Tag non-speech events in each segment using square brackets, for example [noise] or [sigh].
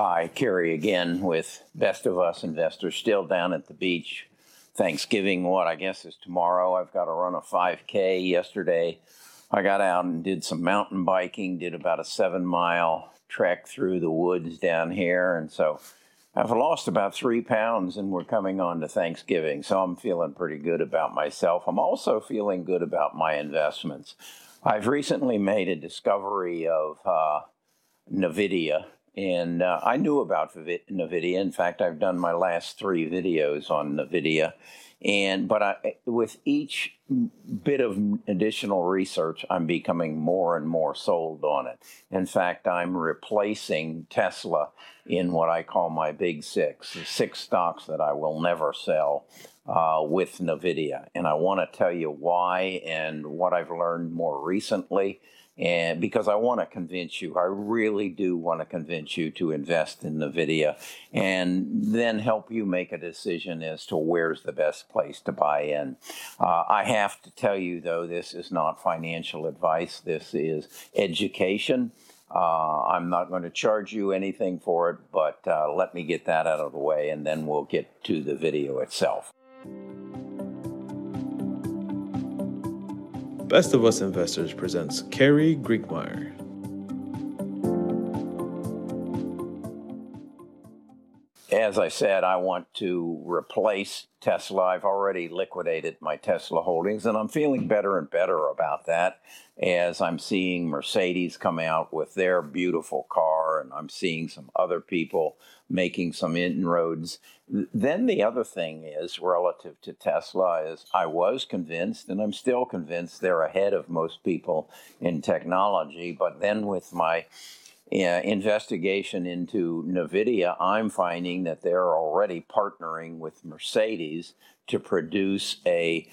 Hi, Kerry again with Best of Us Investors, still down at the beach. Thanksgiving, what I guess is tomorrow. I've got to run a 5K. Yesterday, I got out and did some mountain biking, did about a seven mile trek through the woods down here. And so I've lost about three pounds and we're coming on to Thanksgiving. So I'm feeling pretty good about myself. I'm also feeling good about my investments. I've recently made a discovery of uh, NVIDIA and uh, I knew about NVIDIA. In fact, I've done my last three videos on NVIDIA. And but I, with each bit of additional research, I'm becoming more and more sold on it. In fact, I'm replacing Tesla in what I call my big six, six stocks that I will never sell uh, with NVIDIA. And I want to tell you why and what I've learned more recently and because I want to convince you, I really do want to convince you to invest in NVIDIA and then help you make a decision as to where's the best place to buy in. Uh, I have to tell you, though, this is not financial advice, this is education. Uh, I'm not going to charge you anything for it, but uh, let me get that out of the way and then we'll get to the video itself. Best of Us Investors presents Kerry Griegmeier. As I said, I want to replace Tesla. I've already liquidated my Tesla holdings, and I'm feeling better and better about that as I'm seeing Mercedes come out with their beautiful car, and I'm seeing some other people making some inroads. Then the other thing is relative to Tesla is I was convinced, and I'm still convinced they're ahead of most people in technology. But then with my investigation into NVIDIA, I'm finding that they're already partnering with Mercedes to produce a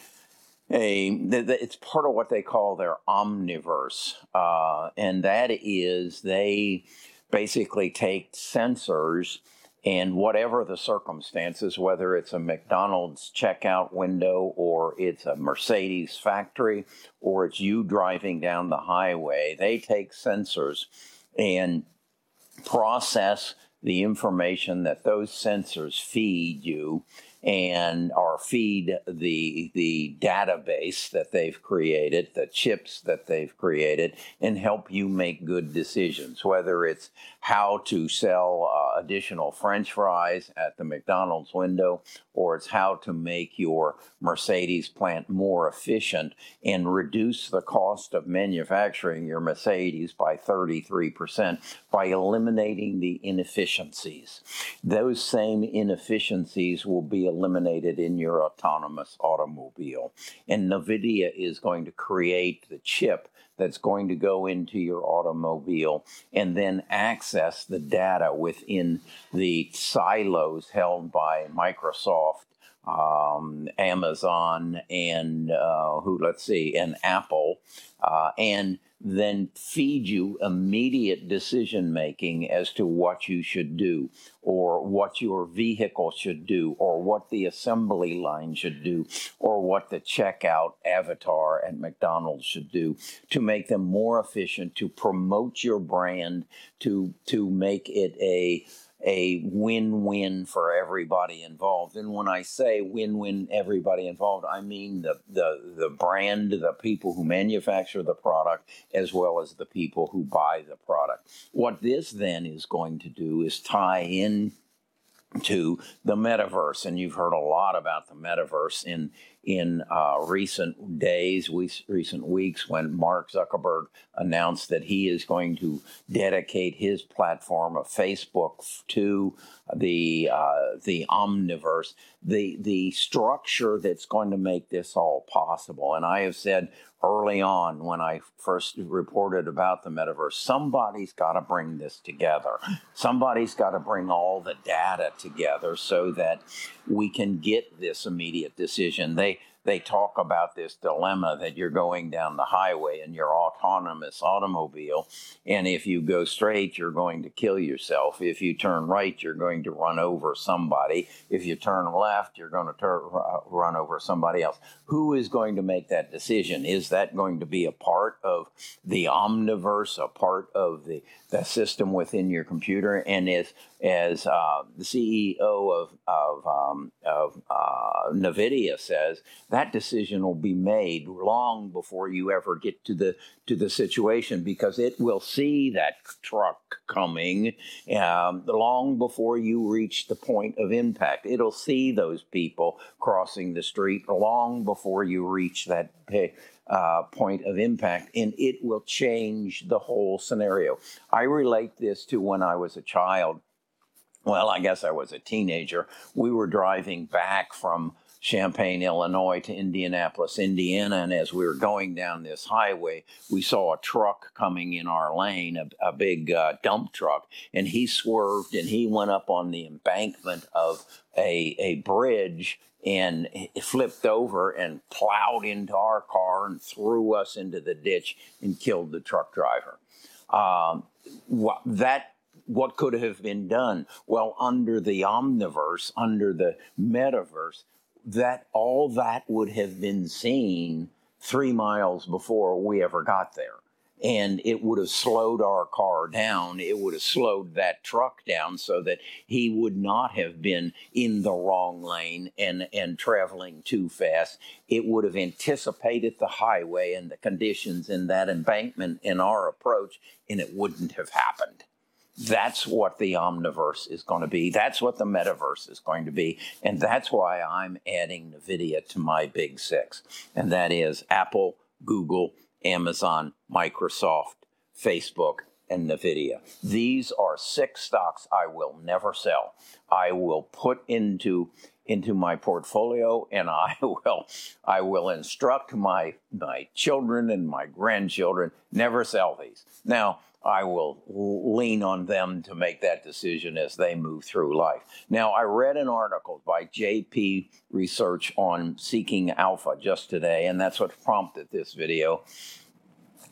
a it's part of what they call their omniverse, uh, and that is they basically take sensors and whatever the circumstances, whether it's a McDonald's checkout window or it's a Mercedes factory or it's you driving down the highway, they take sensors and process the information that those sensors feed you and or feed the the database that they've created, the chips that they've created, and help you make good decisions. Whether it's how to sell uh, additional French fries at the McDonald's window, or it's how to make your Mercedes plant more efficient and reduce the cost of manufacturing your Mercedes by 33% by eliminating the inefficiencies. Those same inefficiencies will be eliminated in your autonomous automobile. And NVIDIA is going to create the chip that's going to go into your automobile and then access the data within the silos held by Microsoft um, Amazon and uh, who let's see and Apple, uh, and then feed you immediate decision making as to what you should do, or what your vehicle should do, or what the assembly line should do, or what the checkout avatar at McDonald's should do to make them more efficient, to promote your brand, to to make it a a win-win for everybody involved. And when I say win-win everybody involved, I mean the the the brand, the people who manufacture the product as well as the people who buy the product. What this then is going to do is tie in to the metaverse and you've heard a lot about the metaverse in in uh, recent days, we, recent weeks, when Mark Zuckerberg announced that he is going to dedicate his platform of Facebook to the uh, the omniverse, the the structure that's going to make this all possible. And I have said early on when I first reported about the metaverse, somebody's got to bring this together. Somebody's got to bring all the data together so that we can get this immediate decision. They they talk about this dilemma that you're going down the highway in your autonomous automobile, and if you go straight, you're going to kill yourself. If you turn right, you're going to run over somebody. If you turn left, you're going to turn, run over somebody else. Who is going to make that decision? Is that going to be a part of the omniverse, a part of the, the system within your computer? And as, as uh, the CEO of, of, um, of uh, NVIDIA says, that decision will be made long before you ever get to the, to the situation because it will see that truck coming um, long before you reach the point of impact. It'll see those people crossing the street long before you reach that uh, point of impact, and it will change the whole scenario. I relate this to when I was a child. Well, I guess I was a teenager. We were driving back from Champaign, Illinois to Indianapolis, Indiana. And as we were going down this highway, we saw a truck coming in our lane, a, a big uh, dump truck. And he swerved and he went up on the embankment of a, a bridge and flipped over and plowed into our car and threw us into the ditch and killed the truck driver. Um, that what could have been done? Well, under the omniverse, under the metaverse, that all that would have been seen three miles before we ever got there. And it would have slowed our car down. It would have slowed that truck down so that he would not have been in the wrong lane and, and traveling too fast. It would have anticipated the highway and the conditions in that embankment in our approach, and it wouldn't have happened. That's what the omniverse is going to be. That's what the metaverse is going to be. And that's why I'm adding NVIDIA to my big six. And that is Apple, Google, Amazon, Microsoft, Facebook, and NVIDIA. These are six stocks I will never sell. I will put into into my portfolio and I [laughs] will I will instruct my my children and my grandchildren never sell these. Now, I will lean on them to make that decision as they move through life. Now, I read an article by JP Research on Seeking Alpha just today, and that's what prompted this video.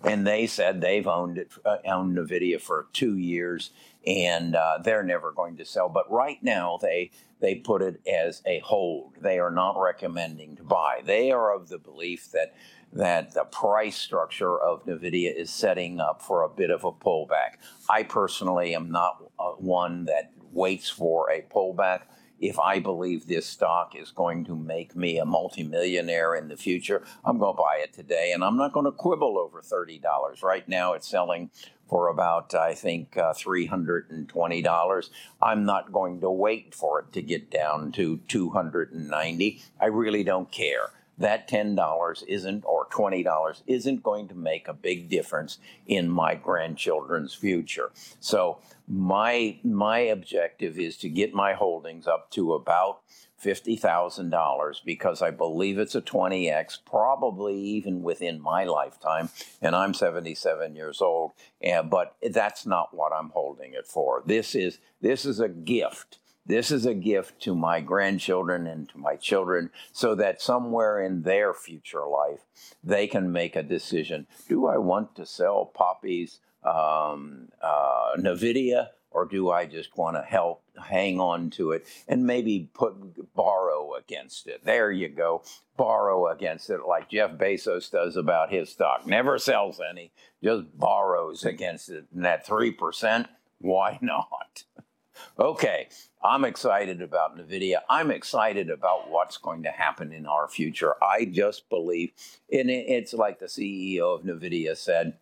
And they said they've owned it, uh, owned NVIDIA for two years, and uh, they're never going to sell. But right now, they they put it as a hold. They are not recommending to buy. They are of the belief that that the price structure of NVIDIA is setting up for a bit of a pullback. I personally am not uh, one that waits for a pullback. If I believe this stock is going to make me a multimillionaire in the future, I'm going to buy it today and I'm not going to quibble over $30. Right now it's selling for about, I think, uh, $320. I'm not going to wait for it to get down to 290. I really don't care that $10 isn't or $20 isn't going to make a big difference in my grandchildren's future. So my my objective is to get my holdings up to about $50,000 because I believe it's a 20x, probably even within my lifetime, and I'm 77 years old, and, but that's not what I'm holding it for. This is this is a gift this is a gift to my grandchildren and to my children so that somewhere in their future life they can make a decision. Do I want to sell Poppy's um, uh, NVIDIA or do I just want to help hang on to it and maybe put borrow against it? There you go. Borrow against it like Jeff Bezos does about his stock. Never sells any, just borrows against it. And that 3%, why [laughs] not? Okay, I'm excited about NVIDIA. I'm excited about what's going to happen in our future. I just believe, and it's like the CEO of NVIDIA said,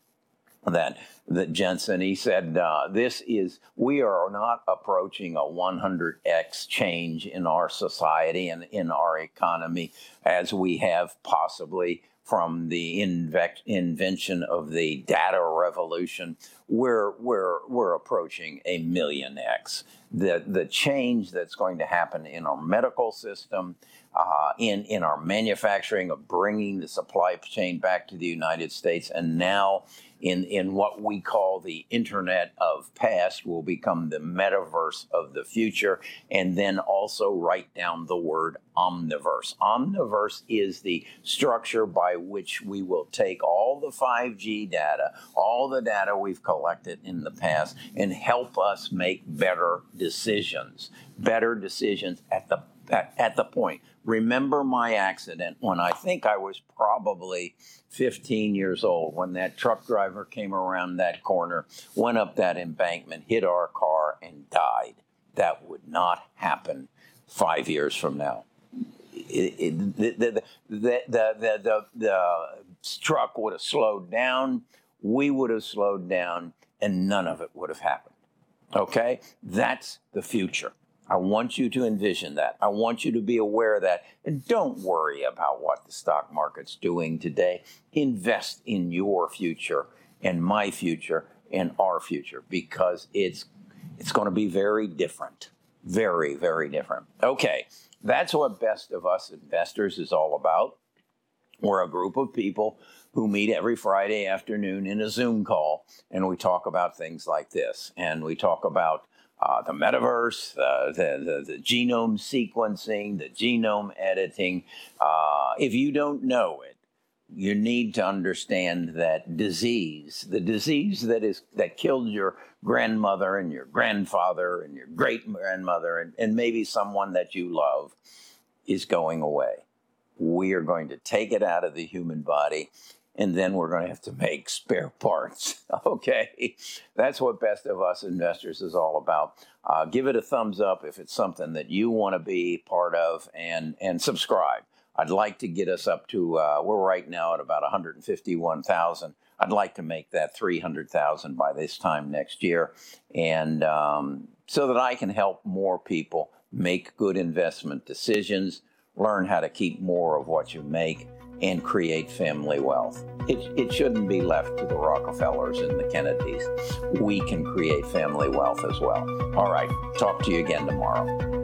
that that Jensen he said uh, this is we are not approaching a 100x change in our society and in our economy as we have possibly from the inve- invention of the data revolution we're we're we're approaching a million x. The the change that's going to happen in our medical system, uh, in in our manufacturing of bringing the supply chain back to the United States, and now in, in what we call the internet of past will become the metaverse of the future. And then also write down the word omniverse. Omniverse is the structure by which we will take all the 5G data, all the data we've collected in the past, and help us make better decisions. Better decisions at the at, at the point. Remember my accident when I think I was probably 15 years old when that truck driver came around that corner, went up that embankment, hit our car, and died. That would not happen five years from now. It, it, the, the, the, the, truck would have slowed down, we would have slowed down, and none of it would have happened. Okay? That's the future. I want you to envision that. I want you to be aware of that. And don't worry about what the stock market's doing today. Invest in your future and my future and our future because it's it's going to be very different. Very, very different. Okay, that's what Best of Us Investors is all about. We're a group of people who meet every Friday afternoon in a Zoom call, and we talk about things like this. And we talk about uh, the metaverse, uh, the, the, the, genome sequencing, the genome editing. Uh, if you don't know it, you need to understand that disease, the disease that is that killed your grandmother and your grandfather and your great grandmother and, and maybe someone that you love, is going away. We are going to take it out of the human body and then we're going to have to make [laughs] spare parts. okay, that's what Best of Us Investors is all about. Uh, give it a thumbs up if it's something that you want to be part of, and and subscribe. I'd like to get us up to uh, we're right now at about 151,000. I'd like to make that 300,000 by this time next year, and um, so that I can help more people make good investment decisions, learn how to keep more of what you make and create family wealth. It, it shouldn't be left to the Rockefellers and the Kennedys. We can create family wealth as well. All right, talk to you again tomorrow.